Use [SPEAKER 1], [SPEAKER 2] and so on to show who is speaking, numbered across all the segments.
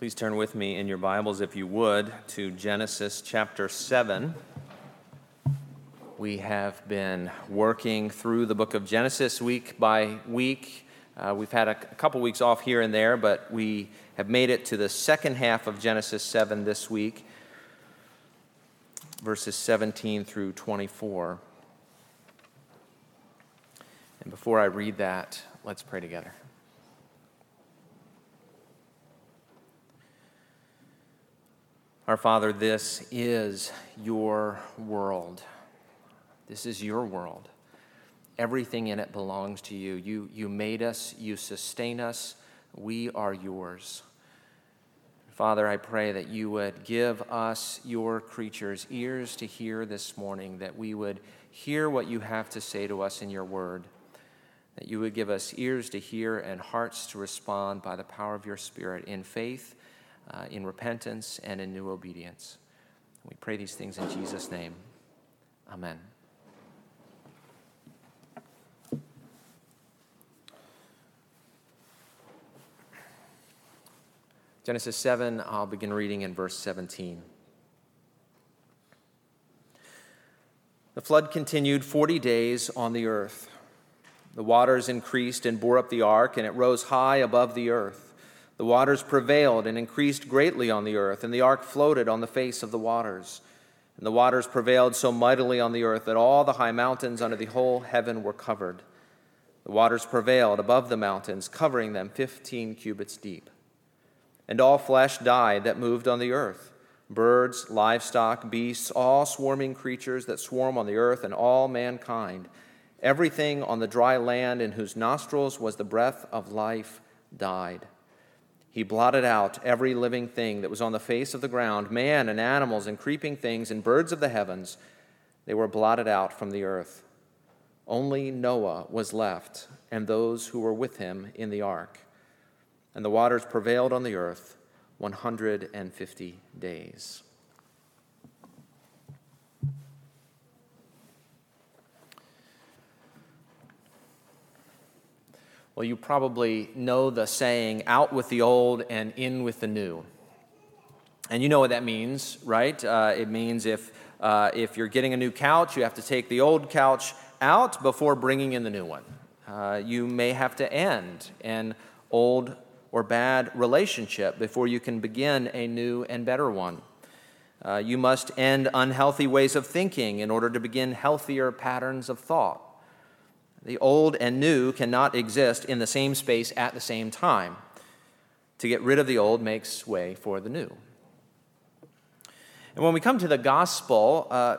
[SPEAKER 1] Please turn with me in your Bibles, if you would, to Genesis chapter 7. We have been working through the book of Genesis week by week. Uh, we've had a, a couple weeks off here and there, but we have made it to the second half of Genesis 7 this week, verses 17 through 24. And before I read that, let's pray together. Our Father, this is your world. This is your world. Everything in it belongs to you. You, you made us, you sustain us. We are yours. Father, I pray that you would give us, your creatures, ears to hear this morning, that we would hear what you have to say to us in your word, that you would give us ears to hear and hearts to respond by the power of your Spirit in faith uh, in repentance and in new obedience. We pray these things in Jesus' name. Amen. Genesis 7, I'll begin reading in verse 17. The flood continued 40 days on the earth. The waters increased and bore up the ark, and it rose high above the earth. The waters prevailed and increased greatly on the earth, and the ark floated on the face of the waters. And the waters prevailed so mightily on the earth that all the high mountains under the whole heaven were covered. The waters prevailed above the mountains, covering them fifteen cubits deep. And all flesh died that moved on the earth birds, livestock, beasts, all swarming creatures that swarm on the earth, and all mankind. Everything on the dry land in whose nostrils was the breath of life died. He blotted out every living thing that was on the face of the ground, man and animals and creeping things and birds of the heavens. They were blotted out from the earth. Only Noah was left, and those who were with him in the ark. And the waters prevailed on the earth 150 days. Well, you probably know the saying, out with the old and in with the new. And you know what that means, right? Uh, it means if, uh, if you're getting a new couch, you have to take the old couch out before bringing in the new one. Uh, you may have to end an old or bad relationship before you can begin a new and better one. Uh, you must end unhealthy ways of thinking in order to begin healthier patterns of thought. The old and new cannot exist in the same space at the same time. To get rid of the old makes way for the new. And when we come to the gospel, uh,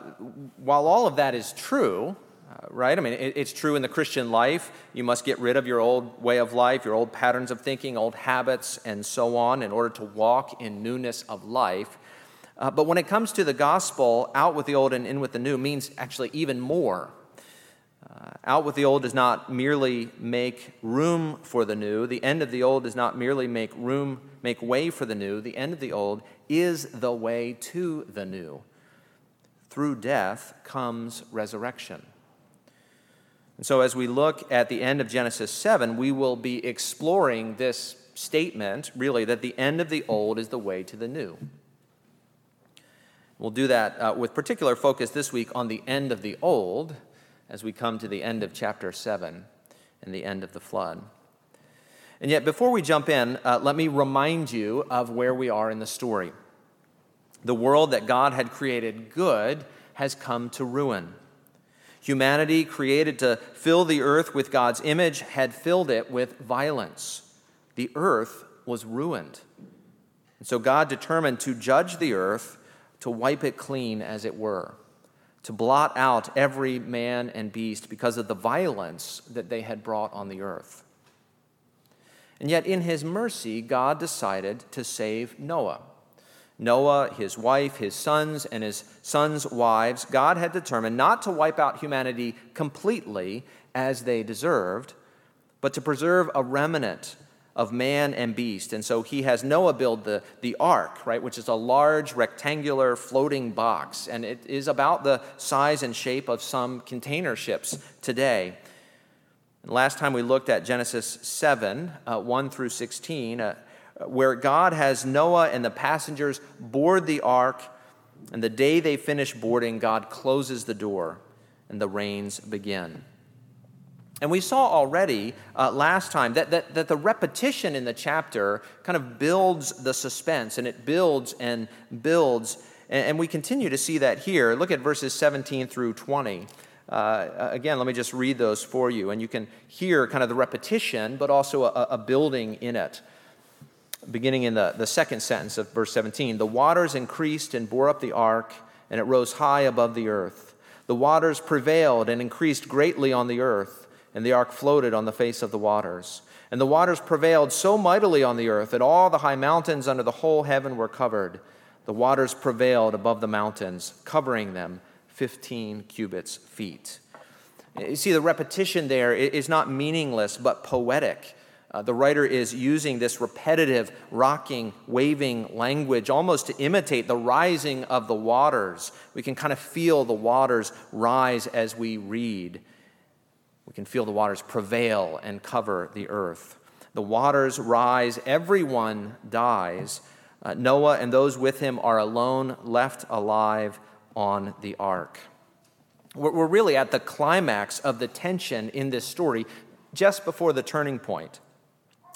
[SPEAKER 1] while all of that is true, uh, right? I mean, it, it's true in the Christian life. You must get rid of your old way of life, your old patterns of thinking, old habits, and so on in order to walk in newness of life. Uh, but when it comes to the gospel, out with the old and in with the new means actually even more. Uh, out with the old does not merely make room for the new. The end of the old does not merely make room, make way for the new. The end of the old is the way to the new. Through death comes resurrection. And so, as we look at the end of Genesis 7, we will be exploring this statement, really, that the end of the old is the way to the new. We'll do that uh, with particular focus this week on the end of the old as we come to the end of chapter 7 and the end of the flood. And yet, before we jump in, uh, let me remind you of where we are in the story. The world that God had created good has come to ruin. Humanity, created to fill the earth with God's image, had filled it with violence. The earth was ruined. And so God determined to judge the earth, to wipe it clean, as it were to blot out every man and beast because of the violence that they had brought on the earth. And yet, in his mercy, God decided to save Noah. Noah, his wife, his sons, and his sons' wives, God had determined not to wipe out humanity completely as they deserved, but to preserve a remnant of man and beast. And so he has Noah build the, the ark, right, which is a large rectangular floating box. And it is about the size and shape of some container ships today. And last time we looked at Genesis 7, uh, 1 through 16, uh, where God has Noah and the passengers board the ark, and the day they finish boarding, God closes the door and the rains begin. And we saw already uh, last time that, that, that the repetition in the chapter kind of builds the suspense and it builds and builds. And, and we continue to see that here. Look at verses 17 through 20. Uh, again, let me just read those for you, and you can hear kind of the repetition, but also a, a building in it. Beginning in the, the second sentence of verse 17 The waters increased and bore up the ark, and it rose high above the earth. The waters prevailed and increased greatly on the earth, and the ark floated on the face of the waters. And the waters prevailed so mightily on the earth that all the high mountains under the whole heaven were covered. The waters prevailed above the mountains, covering them 15 cubits feet. You see, the repetition there is not meaningless, but poetic. Uh, the writer is using this repetitive, rocking, waving language almost to imitate the rising of the waters. We can kind of feel the waters rise as we read. We can feel the waters prevail and cover the earth. The waters rise, everyone dies. Uh, Noah and those with him are alone, left alive on the ark. We're, we're really at the climax of the tension in this story just before the turning point.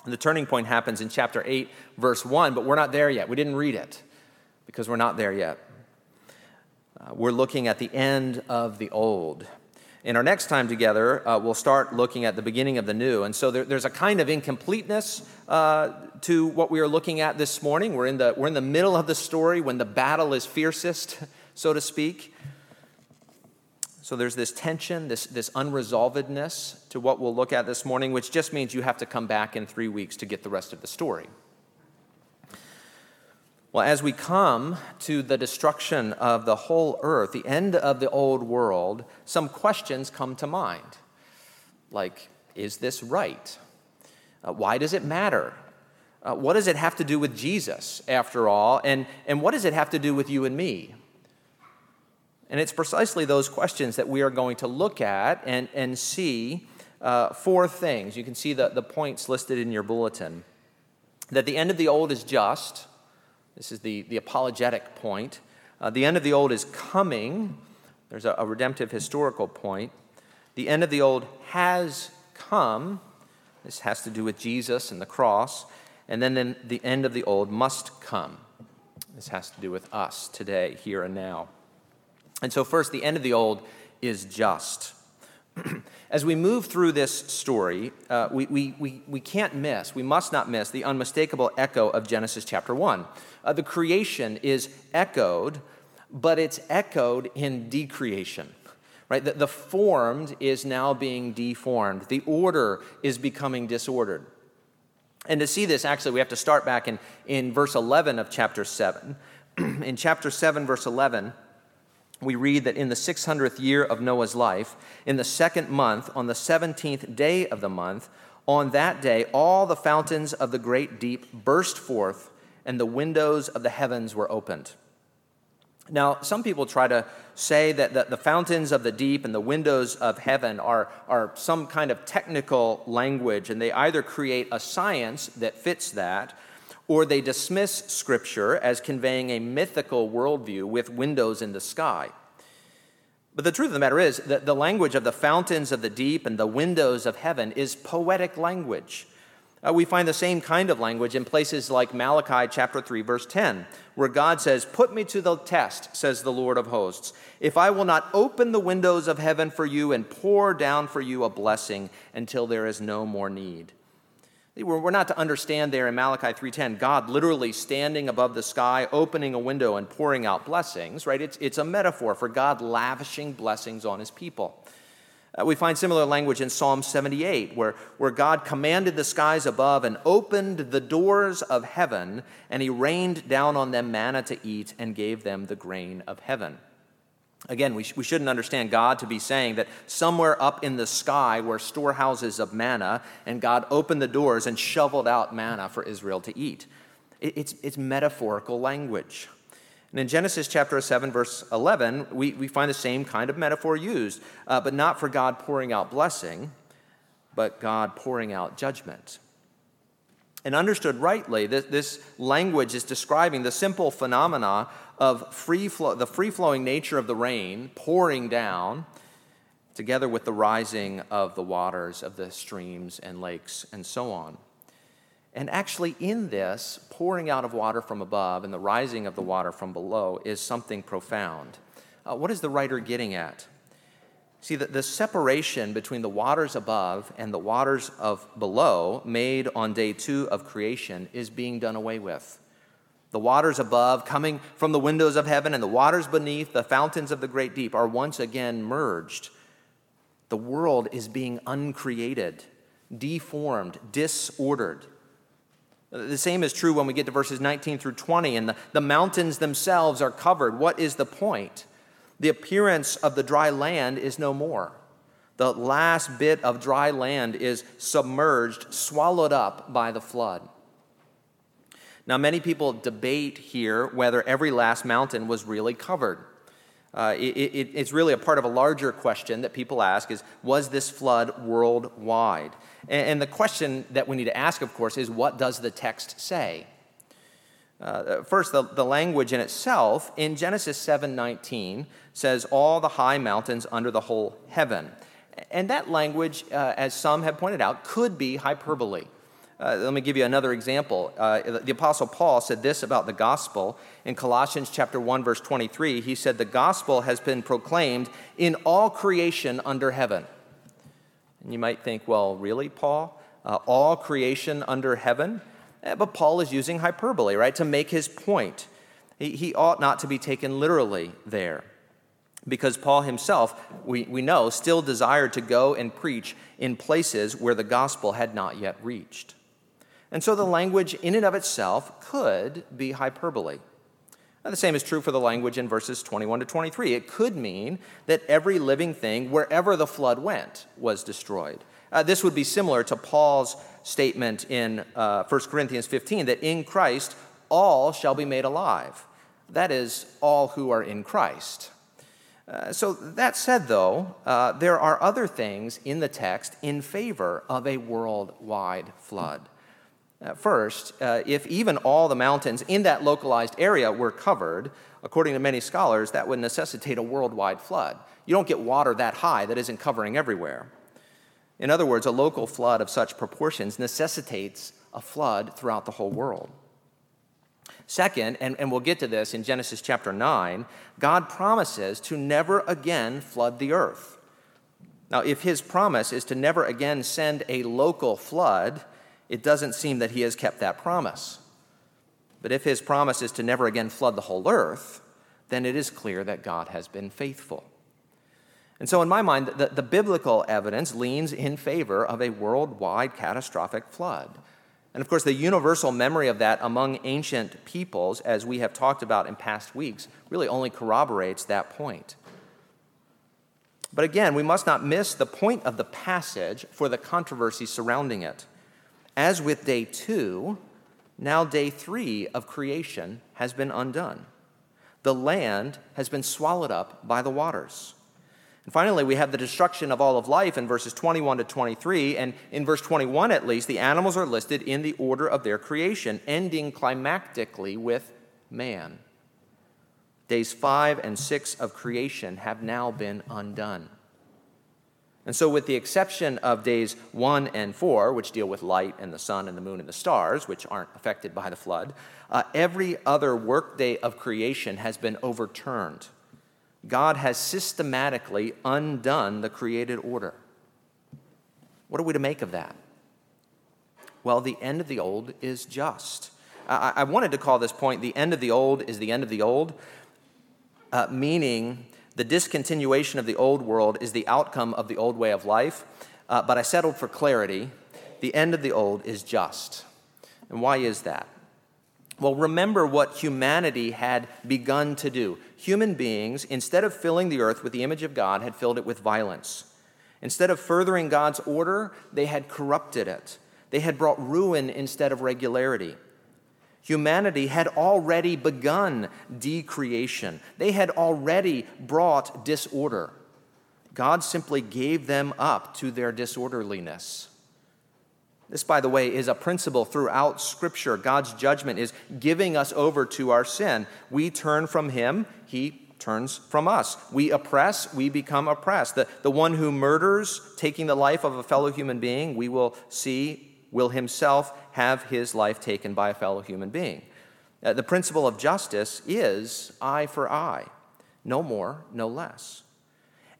[SPEAKER 1] And the turning point happens in chapter 8, verse 1, but we're not there yet. We didn't read it because we're not there yet. Uh, we're looking at the end of the old. In our next time together, uh, we'll start looking at the beginning of the new. And so there, there's a kind of incompleteness uh, to what we are looking at this morning. We're in, the, we're in the middle of the story when the battle is fiercest, so to speak. So there's this tension, this, this unresolvedness to what we'll look at this morning, which just means you have to come back in three weeks to get the rest of the story. Well, as we come to the destruction of the whole earth, the end of the old world, some questions come to mind. Like, is this right? Uh, why does it matter? Uh, what does it have to do with Jesus, after all? And, and what does it have to do with you and me? And it's precisely those questions that we are going to look at and, and see uh, four things. You can see the, the points listed in your bulletin. That the end of the old is just. This is the, the apologetic point. Uh, the end of the old is coming. There's a, a redemptive historical point. The end of the old has come. This has to do with Jesus and the cross. And then, then the end of the old must come. This has to do with us today, here and now. And so, first, the end of the old is just. As we move through this story, uh, we, we, we, we can't miss, we must not miss the unmistakable echo of Genesis chapter 1. Uh, the creation is echoed, but it's echoed in decreation. Right? The, the formed is now being deformed. The order is becoming disordered. And to see this, actually, we have to start back in, in verse 11 of chapter 7. in chapter 7, verse 11, we read that in the 600th year of Noah's life, in the second month, on the 17th day of the month, on that day, all the fountains of the great deep burst forth, and the windows of the heavens were opened. Now, some people try to say that the, the, fountains of the deep and the windows of heaven are, are some kind of technical language, and they either create a science that fits that, or they dismiss Scripture as conveying a mythical worldview with windows in the sky. But the truth of the matter is that the language of the fountains of the deep and the windows of heaven is poetic language. Uh, we find the same kind of language in places like Malachi chapter 3 verse 10, where God says, "Put me to the test," says the Lord of hosts, "if I will not open the windows of heaven for you and pour down for you a blessing until there is no more need." We're not to understand there in Malachi 3:10 God literally standing above the sky, opening a window and pouring out blessings, right? It's, it's a metaphor for God lavishing blessings on his people. Uh, we find similar language in Psalm 78, where, where God commanded the skies above and opened the doors of heaven, and he rained down on them manna to eat and gave them the grain of heaven. Again, we, sh- we shouldn't understand God to be saying that somewhere up in the sky were storehouses of manna, and God opened the doors and shoveled out manna for Israel to eat. It, it's, it's metaphorical language. And in Genesis chapter 7, verse 11, we, we find the same kind of metaphor used, uh, but not for God pouring out blessing, but God pouring out judgment. And understood rightly, this, this language is describing the simple phenomena of free flow, the free flowing nature of the rain pouring down, together with the rising of the waters of the streams and lakes and so on. And actually, in this pouring out of water from above and the rising of the water from below is something profound. Uh, what is the writer getting at? See, the, the separation between the waters above and the waters of below, made on day two of creation, is being done away with. The waters above, coming from the windows of heaven, and the waters beneath, the fountains of the great deep, are once again merged. The world is being uncreated, deformed, disordered. The same is true when we get to verses 19 through 20, and the, the mountains themselves are covered. What is the point? The appearance of the dry land is no more. The last bit of dry land is submerged, swallowed up by the flood. Now, many people debate here whether every last mountain was really covered. Uh, it, it, it's really a part of a larger question that people ask is was this flood worldwide and, and the question that we need to ask of course is what does the text say uh, first, the, the language in itself in Genesis 7:19 says, "All the high mountains under the whole heaven," and that language, uh, as some have pointed out, could be hyperbole. Uh, let me give you another example. Uh, the Apostle Paul said this about the gospel in Colossians chapter 1, verse 23. He said, The gospel has been proclaimed in all creation under heaven. And you might think, well, really, Paul? Uh, all creation under heaven? Eh, but Paul is using hyperbole, right, to make his point. He, he ought not to be taken literally there. Because Paul himself, we, we know, still desired to go and preach in places where the gospel had not yet reached. And so the language in and of itself could be hyperbole. Now, the same is true for the language in verses 21 to 23. It could mean that every living thing, wherever the flood went, was destroyed. Uh, this would be similar to Paul's statement in uh, 1 Corinthians 15 that in Christ all shall be made alive. That is, all who are in Christ. Uh, so, that said, though, uh, there are other things in the text in favor of a worldwide flood. Uh, first, uh, if even all the mountains in that localized area were covered, according to many scholars, that would necessitate a worldwide flood. You don't get water that high that isn't covering everywhere. In other words, a local flood of such proportions necessitates a flood throughout the whole world. Second, and, and we'll get to this in Genesis chapter 9, God promises to never again flood the earth. Now, if his promise is to never again send a local flood, it doesn't seem that he has kept that promise. But if his promise is to never again flood the whole earth, then it is clear that God has been faithful. And so, in my mind, the, the, biblical evidence leans in favor of a worldwide catastrophic flood. And of course, the universal memory of that among ancient peoples, as we have talked about in past weeks, really only corroborates that point. But again, we must not miss the point of the passage for the controversy surrounding it. As with day two, now day three of creation has been undone. The land has been swallowed up by the waters. And finally, we have the destruction of all of life in verses 21 to 23. And in verse 21, at least, the animals are listed in the order of their creation, ending climactically with man. Days five and six of creation have now been undone. And so, with the exception of days one and four, which deal with light and the sun and the moon and the stars, which aren't affected by the flood, uh, every other workday of creation has been overturned. God has systematically undone the created order. What are we to make of that? Well, the end of the old is just. I, I wanted to call this point the end of the old is the end of the old, uh, meaning the discontinuation of the old world is the outcome of the old way of life. Uh, but I settled for clarity. The end of the old is just. And why is that? Well, remember what humanity had begun to do. Human beings, instead of filling the earth with the image of God, had filled it with violence. Instead of furthering God's order, they had corrupted it. They had brought ruin instead of regularity. Humanity had already begun decreation, they had already brought disorder. God simply gave them up to their disorderliness. This, by the way, is a principle throughout Scripture. God's judgment is giving us over to our sin. We turn from Him, He turns from us. We oppress, we become oppressed. The, the one who murders, taking the life of a fellow human being, we will see, will himself have his life taken by a fellow human being. Uh, the principle of justice is eye for eye, no more, no less.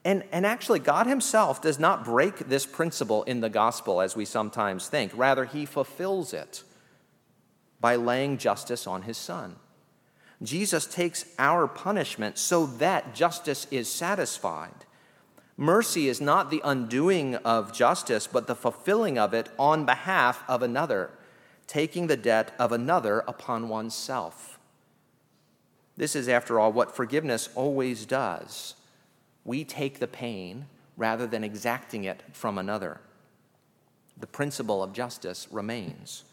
[SPEAKER 1] And, and actually, God Himself does not break this principle in the gospel as we sometimes think. Rather, He fulfills it by laying justice on His Son. Jesus takes our punishment so that justice is satisfied. Mercy is not the undoing of justice, but the fulfilling of it on behalf of another, taking the debt of another upon oneself. This is, after all, what forgiveness always does we take the pain rather than exacting it from another. The principle of justice remains.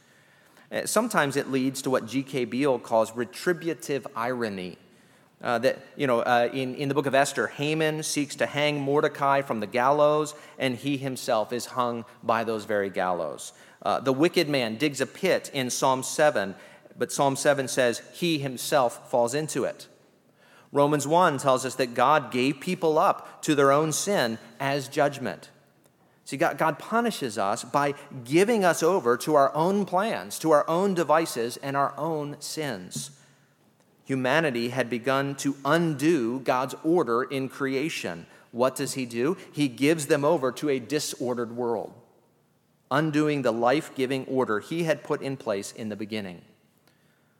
[SPEAKER 1] Uh, sometimes it leads to what G.K. Beale calls retributive irony. Uh, that, you know, uh, in, in the book of Esther, Haman seeks to hang Mordecai from the gallows, and he himself is hung by those very gallows. Uh, the wicked man digs a pit in Psalm 7, but Psalm 7 says he himself falls into it. Romans 1 tells us that God gave people up to their own sin as judgment. See, God, God, punishes us by giving us over to our own plans, to our own devices, and our own sins. Humanity had begun to undo God's order in creation. What does He do? He gives them over to a disordered world, undoing the life giving order He had put in place in the beginning.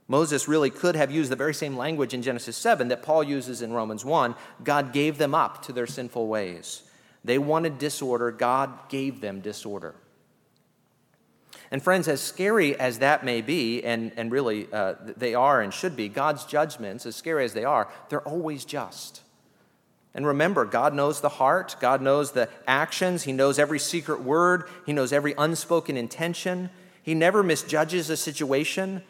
[SPEAKER 1] Moses really could have used the very same language in Genesis 7 that Paul uses in Romans 1. God gave them up to their sinful ways. They wanted disorder, God gave them disorder. And, friends, as scary as that may be, and, and really uh, they are and should be, God's judgments, as scary as they are, they're always just. And remember, God knows the heart, God knows the actions, He knows every secret word, He knows every unspoken intention. He never misjudges a situation.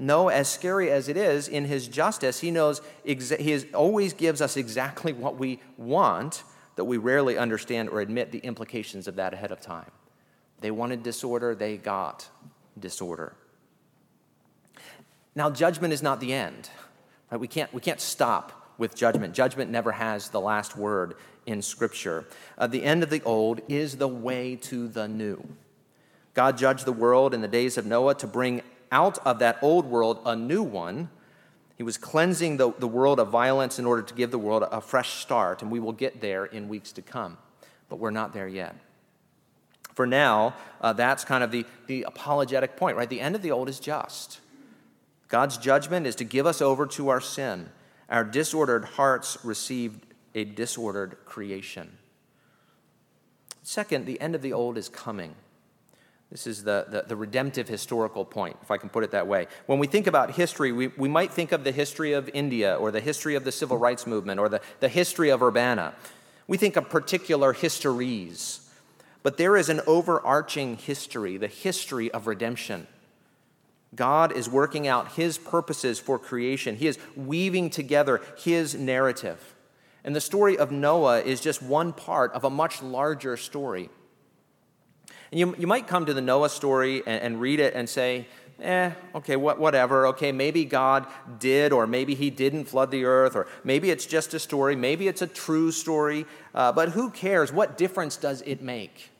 [SPEAKER 1] No, as scary as it is, in his justice, he knows exa- he is, always gives us exactly what we want, that we rarely understand or admit the implications of that ahead of time. They wanted disorder, they got disorder. Now, judgment is not the end. Right? We, can't, we can't stop with judgment. Judgment never has the last word in Scripture. Uh, the end of the old is the way to the new. God judged the world in the days of Noah to bring out of that old world a new one. He was cleansing the, the world of violence in order to give the world a fresh start, and we will get there in weeks to come. But we're not there yet. For now, uh, that's kind of the, the apologetic point, right? The end of the old is just. God's judgment is to give us over to our sin. Our disordered hearts received a disordered creation. Second, the end of the old is coming. This is the, the, the, redemptive historical point, if I can put it that way. When we think about history, we, we might think of the history of India or the history of the civil rights movement or the, the history of Urbana. We think of particular histories. But there is an overarching history, the history of redemption. God is working out his purposes for creation, he is weaving together his narrative. And the story of Noah is just one part of a much larger story. And you, you might come to the Noah story and, and read it and say, eh, okay, what, whatever. Okay, maybe God did, or maybe he didn't flood the earth, or maybe it's just a story, maybe it's a true story, uh, but who cares? What difference does it make?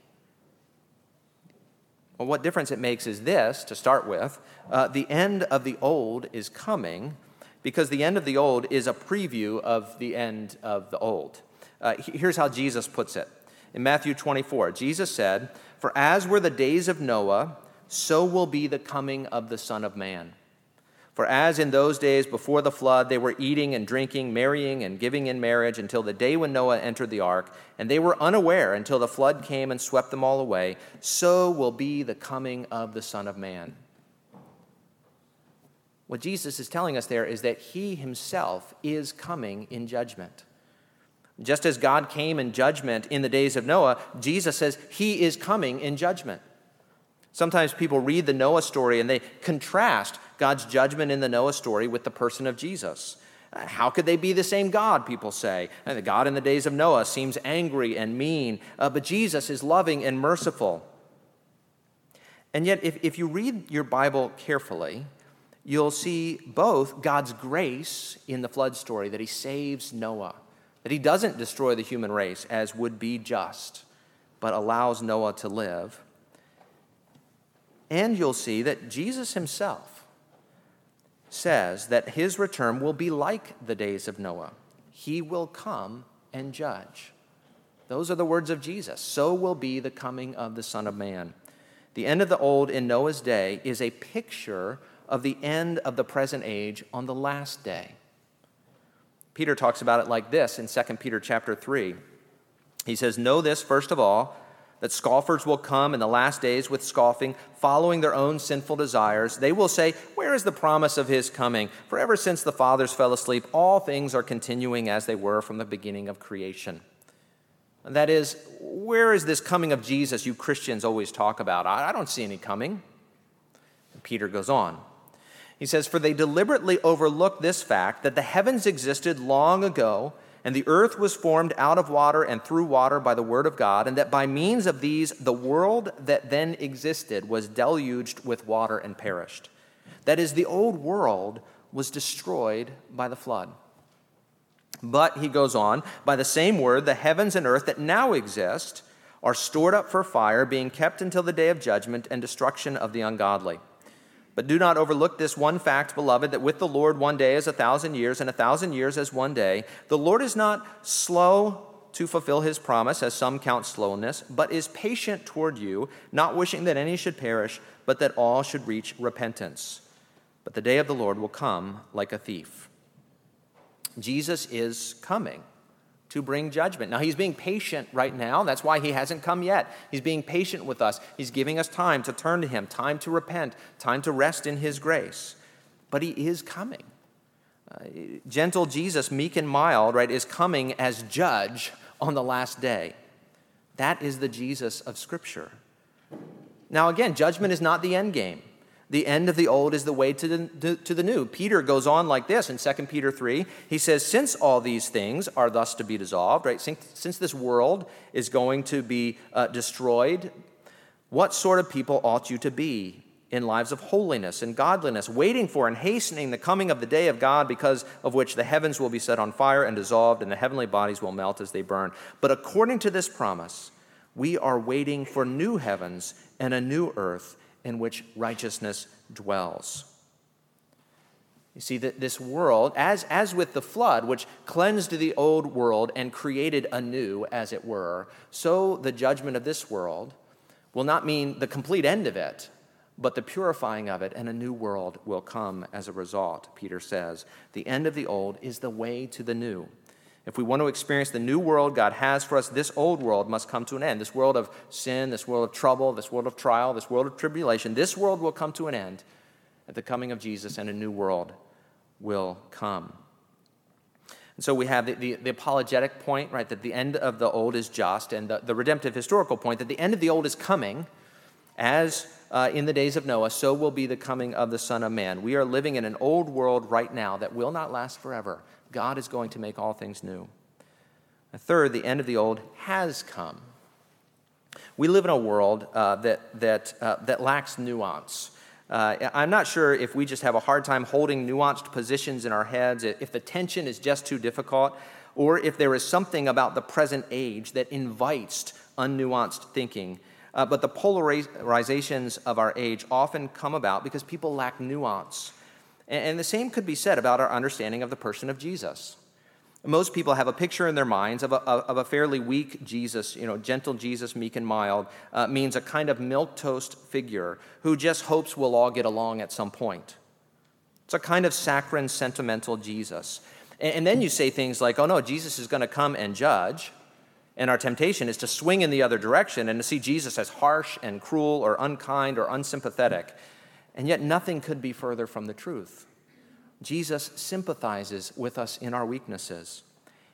[SPEAKER 1] Well, what difference it makes is this to start with uh, the end of the old is coming because the end of the old is a preview of the end of the old. Uh, here's how Jesus puts it. In Matthew 24, Jesus said, For as were the days of Noah, so will be the coming of the Son of Man. For as in those days before the flood, they were eating and drinking, marrying and giving in marriage until the day when Noah entered the ark, and they were unaware until the flood came and swept them all away, so will be the coming of the Son of Man. What Jesus is telling us there is that he himself is coming in judgment. Just as God came in judgment in the days of Noah, Jesus says he is coming in judgment. Sometimes people read the Noah story and they contrast God's judgment in the Noah story with the person of Jesus. Uh, how could they be the same God, people say? The God in the days of Noah seems angry and mean, uh, but Jesus is loving and merciful. And yet, if, if you read your Bible carefully, you'll see both God's grace in the flood story, that he saves Noah, that he doesn't destroy the human race as would be just, but allows Noah to live. And you'll see that Jesus himself says that his return will be like the days of Noah. He will come and judge. Those are the words of Jesus. So will be the coming of the Son of Man. The end of the old in Noah's day is a picture of the end of the present age on the last day. Peter talks about it like this in 2 Peter chapter 3. He says, Know this, first of all, that scoffers will come in the last days with scoffing, following their own sinful desires. They will say, Where is the promise of his coming? For ever since the fathers fell asleep, all things are continuing as they were from the beginning of creation. And that is, where is this coming of Jesus you Christians always talk about? I, don't see any coming. And Peter goes on. He says, For they deliberately overlook this fact that the heavens existed long ago and the earth was formed out of water and through water by the word of God, and that by means of these the world that then existed was deluged with water and perished. That is, the old world was destroyed by the flood. But, he goes on, by the same word, the heavens and earth that now exist are stored up for fire, being kept until the day of judgment and destruction of the ungodly. But do not overlook this one fact, beloved, that with the Lord one day is a thousand years, and a thousand years as one day. The Lord is not slow to fulfill his promise, as some count slowness, but is patient toward you, not wishing that any should perish, but that all should reach repentance. But the day of the Lord will come like a thief. Jesus is coming to bring judgment. Now, he's being patient right now. That's why he hasn't come yet. He's being patient with us. He's giving us time to turn to him, time to repent, time to rest in his grace. But he is coming. Uh, gentle Jesus, meek and mild, right, is coming as judge on the last day. That is the Jesus of Scripture. Now, again, judgment is not the end game. The end of the old is the way to the, to the new. Peter goes on like this in 2 Peter 3. He says, Since all these things are thus to be dissolved, right? Since, since this world is going to be uh, destroyed, what sort of people ought you to be in lives of holiness and godliness, waiting for and hastening the coming of the day of God, because of which the heavens will be set on fire and dissolved, and the heavenly bodies will melt as they burn? But according to this promise, we are waiting for new heavens and a new earth in which righteousness dwells. You see, that this world, as, as with the flood, which cleansed the old world and created a new, as it were, so the judgment of this world will not mean the complete end of it, but the purifying of it, and a new world will come as a result, Peter says. The end of the old is the way to the new. If we want to experience the new world God has for us, this old world must come to an end. This world of sin, this world of trouble, this world of trial, this world of tribulation, this world will come to an end at the coming of Jesus, and a new world will come. And so we have the, the, the, apologetic point, right, that the end of the old is just, and the, the redemptive historical point that the end of the old is coming, as uh, in the days of Noah, so will be the coming of the Son of Man. We are living in an old world right now that will not last forever. God is going to make all things new. A third, the end of the old has come. We live in a world uh, that, that, uh, that lacks nuance. Uh, I'm not sure if we just have a hard time holding nuanced positions in our heads, if the tension is just too difficult, or if there is something about the present age that invites unnuanced thinking. Uh, but the polarizations of our age often come about because people lack nuance. And the same could be said about our understanding of the person of Jesus. Most people have a picture in their minds of a, of a fairly weak Jesus, you know, gentle Jesus, meek and mild, uh, means a kind of milquetoast figure who just hopes we'll all get along at some point. It's a kind of saccharine, sentimental Jesus. And, and then you say things like, oh no, Jesus is going to come and judge. And our temptation is to swing in the other direction and to see Jesus as harsh and cruel or unkind or unsympathetic. And yet, nothing could be further from the truth. Jesus sympathizes with us in our weaknesses.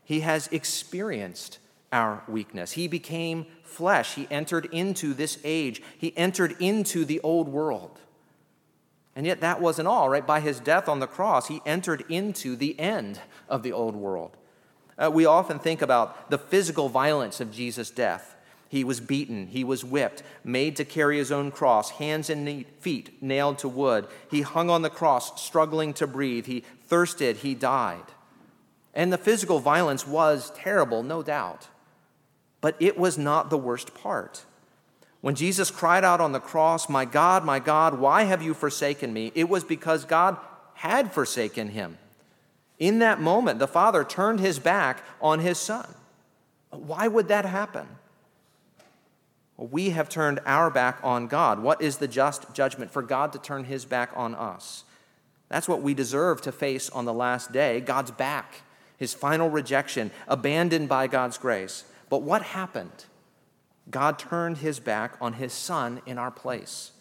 [SPEAKER 1] He has experienced our weakness. He became flesh. He entered into this age. He entered into the old world. And yet, that wasn't all, right? By his death on the cross, he entered into the end of the old world. Uh, we often think about the physical violence of Jesus' death He was beaten, he was whipped, made to carry his own cross, hands and feet nailed to wood. He hung on the cross, struggling to breathe. He thirsted, he died. And the physical violence was terrible, no doubt. But it was not the worst part. When Jesus cried out on the cross, My God, my God, why have you forsaken me? It was because God had forsaken him. In that moment, the Father turned his back on his Son. Why would that happen? We have turned our back on God. What is the just judgment for God to turn his back on us? That's what we deserve to face on the last day God's back, his final rejection, abandoned by God's grace. But what happened? God turned his back on his son in our place.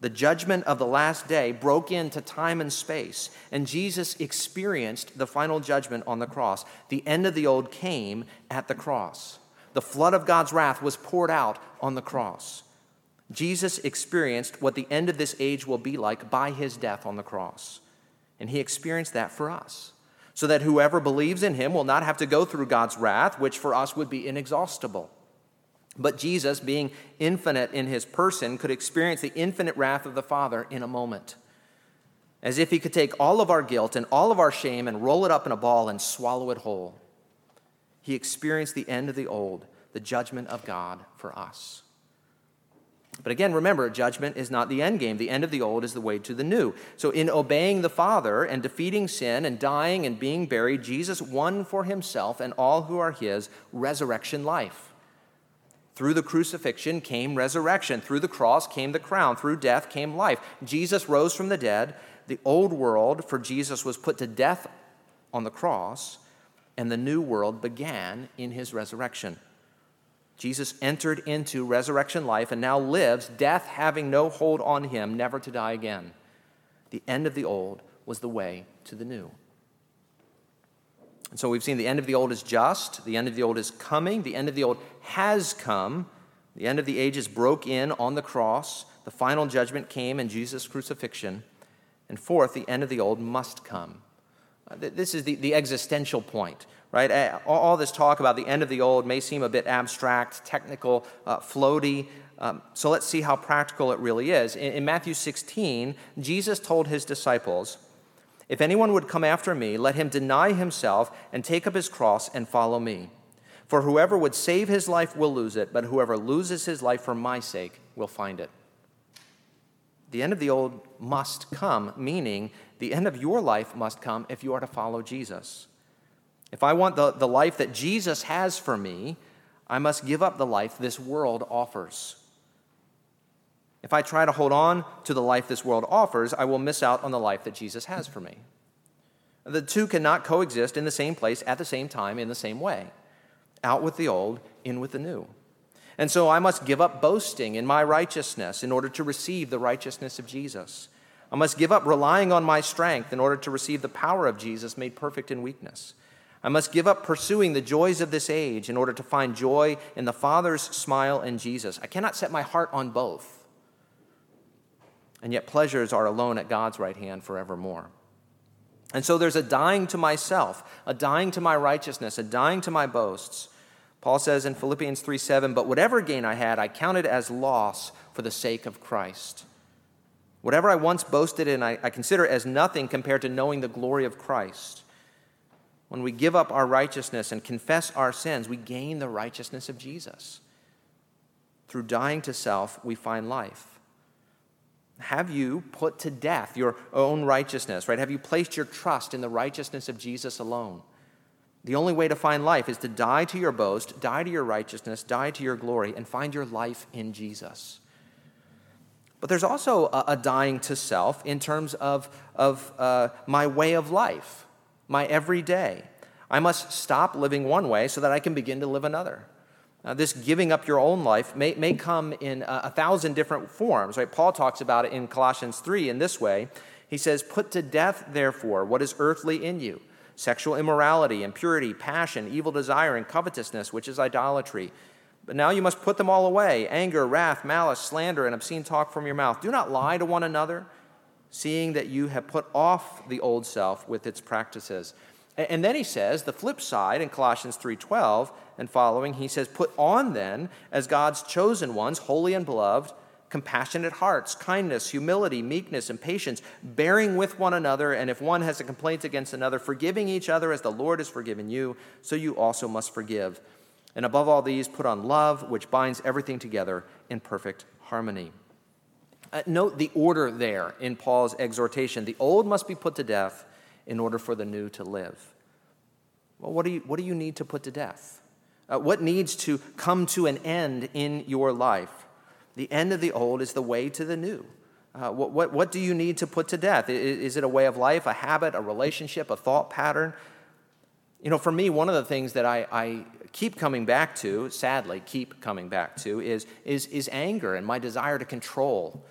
[SPEAKER 1] The judgment of the last day broke into time and space, and Jesus experienced the final judgment on the cross. The end of the old came at the cross. The flood of God's wrath was poured out on the cross. Jesus experienced what the end of this age will be like by his death on the cross. And he experienced that for us, so that whoever believes in him will not have to go through God's wrath, which for us would be inexhaustible. But Jesus, being infinite in his person, could experience the infinite wrath of the Father in a moment. As if he could take all of our guilt and all of our shame and roll it up in a ball and swallow it whole. He experienced the end of the old, the judgment of God for us. But again, remember, judgment is not the end game. The end of the old is the way to the new. So, in obeying the Father and defeating sin and dying and being buried, Jesus won for himself and all who are his resurrection life. Through the crucifixion came resurrection. Through the cross came the crown. Through death came life. Jesus rose from the dead. The old world for Jesus was put to death on the cross and the new world began in his resurrection. Jesus entered into resurrection life and now lives, death having no hold on him, never to die again. The end of the old was the way to the new. And so we've seen the end of the old is just, the end of the old is coming, the end of the old has come, the end of the ages broke in on the cross, the final judgment came in Jesus' crucifixion, and fourth, the end of the old must come. This is the, the existential point, right? All, this talk about the end of the old may seem a bit abstract, technical, uh, floaty. Um, so let's see how practical it really is. In, in Matthew 16, Jesus told his disciples, If anyone would come after me, let him deny himself and take up his cross and follow me. For whoever would save his life will lose it, but whoever loses his life for my sake will find it. The end of the old must come, meaning the end of your life must come if you are to follow Jesus. If I want the, the life that Jesus has for me, I must give up the life this world offers. If I try to hold on to the life this world offers, I will miss out on the life that Jesus has for me. The two cannot coexist in the same place at the same time in the same way. Out with the old, in with the new. And so I must give up boasting in my righteousness in order to receive the righteousness of Jesus. I must give up relying on my strength in order to receive the power of Jesus made perfect in weakness. I must give up pursuing the joys of this age in order to find joy in the Father's smile in Jesus. I cannot set my heart on both. And yet, pleasures are alone at God's right hand forevermore. And so there's a dying to myself, a dying to my righteousness, a dying to my boasts. Paul says in Philippians 3 7, But whatever gain I had, I counted as loss for the sake of Christ. Whatever I once boasted in, I, I consider as nothing compared to knowing the glory of Christ. When we give up our righteousness and confess our sins, we gain the righteousness of Jesus. Through dying to self, we find life. Have you put to death your own righteousness, right? Have you placed your trust in the righteousness of Jesus alone? The only way to find life is to die to your boast, die to your righteousness, die to your glory, and find your life in Jesus. But there's also a, a dying to self in terms of, of uh, my way of life, my everyday. I must stop living one way so that I can begin to live another. Now, this giving up your own life may, may come in a, a thousand different forms, right? Paul talks about it in Colossians 3 in this way. He says, Put to death, therefore, what is earthly in you sexual immorality, impurity, passion, evil desire, and covetousness, which is idolatry. But now you must put them all away anger, wrath, malice, slander, and obscene talk from your mouth. Do not lie to one another, seeing that you have put off the old self with its practices, And then he says, the flip side in Colossians 3:12 and following, he says, "Put on then as God's chosen ones, holy and beloved, compassionate hearts, kindness, humility, meekness, and patience, bearing with one another, and if one has a complaint against another, forgiving each other as the Lord has forgiven you, so you also must forgive. And above all these, put on love, which binds everything together in perfect harmony. Uh, note the order there in Paul's exhortation. The old must be put to death in order for the new to live. Well, what do you, what do you need to put to death? Uh, what needs to come to an end in your life? The end of the old is the way to the new. Uh, what, what, what do you need to put to death? Is, is it a way of life, a habit, a relationship, a thought pattern? You know, for me, one of the things that I, I keep coming back to, sadly, keep coming back to, is, is, is anger and my desire to control.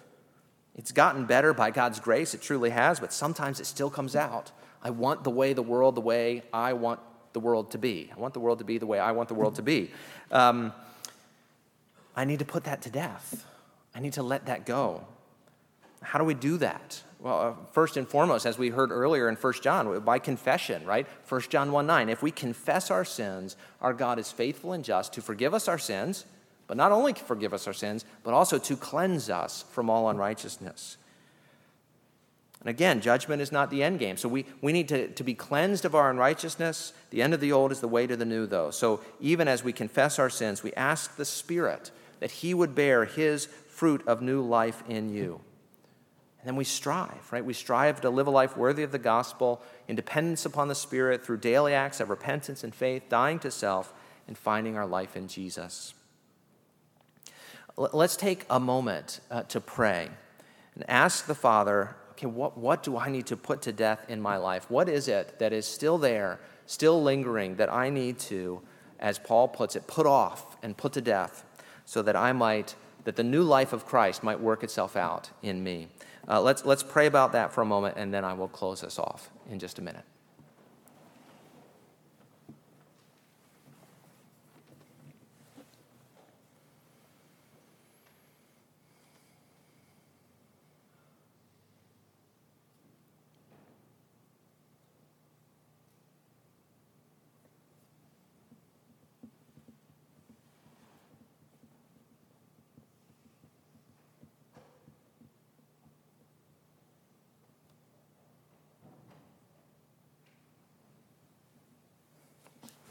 [SPEAKER 1] It's gotten better by God's grace, it truly has, but sometimes it still comes out. I want the way the world, the way I want the world to be. I want the world to be the way I want the world to be. Um, I need to put that to death. I need to let that go. How do we do that? Well, uh, first and foremost, as we heard earlier in 1 John, by confession, right? 1 John 1 9. If we confess our sins, our God is faithful and just to forgive us our sins, but not only to forgive us our sins, but also to cleanse us from all unrighteousness. And again, judgment is not the end game. So we, we need to, to be cleansed of our unrighteousness. The end of the old is the way to the new, though. So even as we confess our sins, we ask the Spirit that He would bear His fruit of new life in you. And then we strive, right? We strive to live a life worthy of the gospel, in dependence upon the Spirit, through daily acts of repentance and faith, dying to self, and finding our life in Jesus. Let's take a moment uh, to pray and ask the Father okay, what, what do I need to put to death in my life? What is it that is still there, still lingering, that I need to, as Paul puts it, put off and put to death so that I might, that the new life of Christ might work itself out in me? Uh, let's, let's pray about that for a moment, and then I will close us off in just a minute.